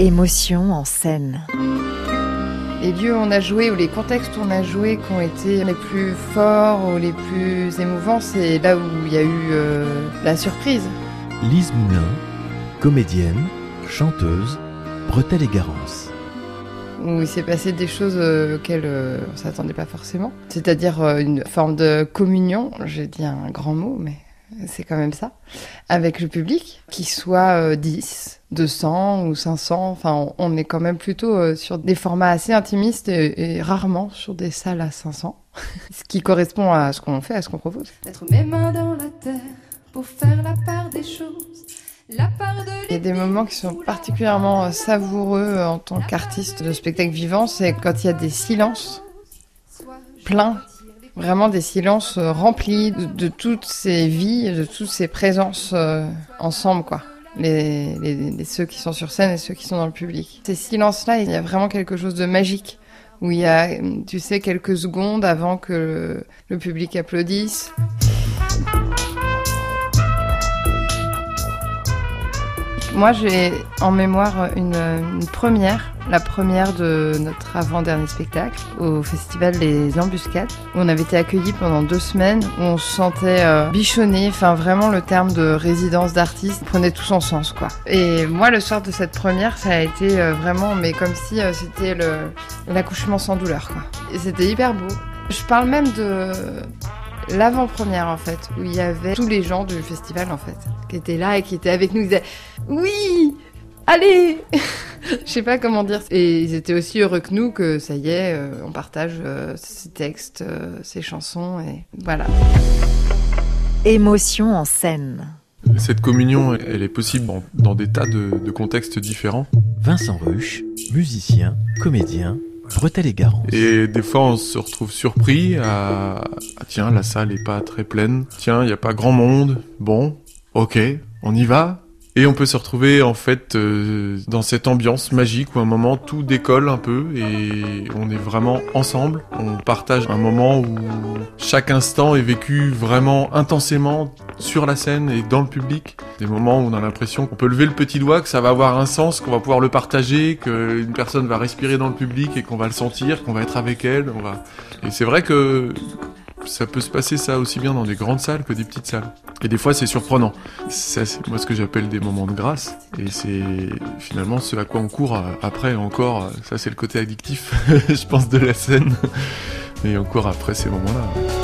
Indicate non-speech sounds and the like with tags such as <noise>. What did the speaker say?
Émotion en scène. Les lieux où on a joué ou les contextes où on a joué qui ont été les plus forts ou les plus émouvants, c'est là où il y a eu euh, la surprise. Lise Moulin, comédienne, chanteuse, bretelle et garance. Où il s'est passé des choses euh, auxquelles euh, on s'attendait pas forcément. C'est-à-dire une forme de communion, j'ai dit un grand mot, mais c'est quand même ça, avec le public, qui soit euh, 10, 200 ou 500. Enfin, on, est quand même plutôt euh, sur des formats assez intimistes et, et rarement sur des salles à 500. <laughs> ce qui correspond à ce qu'on fait, à ce qu'on propose. Mettre mes mains dans la terre pour faire la part des choses. La part de Il y a des moments qui sont particulièrement euh, savoureux euh, en tant qu'artiste de spectacle vivant, c'est quand il y a des silences pleins, vraiment des silences euh, remplis de, toutes ces vies, de toutes ces présences euh, ensemble, quoi. Les, ceux qui sont sur scène et ceux qui sont dans le public. Ces silences-là, il y a vraiment quelque chose de magique, où il y a, tu sais, quelques secondes avant que le public applaudisse. Moi, j'ai en mémoire une, première, la première de notre avant-dernier spectacle au festival Les Embuscades, où on avait été accueillis pendant deux semaines, où on se sentait euh, bichonné, enfin vraiment le terme de résidence d'artiste prenait tout son sens, quoi. Et moi, le soir de cette première, ça a été euh, vraiment, mais comme si euh, c'était l'accouchement sans douleur, quoi. Et c'était hyper beau. Je parle même de l'avant-première en fait, où il y avait tous les gens du festival en fait, qui étaient là et qui étaient avec nous, ils disaient oui, allez <laughs> Je sais pas comment dire. Et ils étaient aussi heureux que nous que ça y est, euh, on partage euh, ces textes, euh, ces chansons et voilà. Émotion en scène. Cette communion, elle est possible dans des tas de, de contextes différents? Vincent Ruche, musicien, comédien, et garance. Et des fois, on se retrouve surpris à, ah, tiens, la salle est pas très pleine. Tiens, il n'y a pas grand monde. Bon, ok, on y va. Et on peut se retrouver en fait euh, dans cette ambiance magique où à un moment tout décolle un peu et on est vraiment ensemble. On partage un moment où chaque instant est vécu vraiment intensément sur la scène et dans le public. Des moments où on a l'impression qu'on peut lever le petit doigt, que ça va avoir un sens, qu'on va pouvoir le partager, qu'une personne va respirer dans le public et qu'on va le sentir, qu'on va être avec elle. Et c'est vrai que ça peut se passer ça aussi bien dans des grandes salles que des petites salles. Et des fois c'est surprenant. Ça, c'est moi ce que j'appelle des moments de grâce. Et c'est finalement ce à quoi on court euh, après encore. Ça c'est le côté addictif, <laughs> je pense, de la scène. Mais on court après ces moments-là.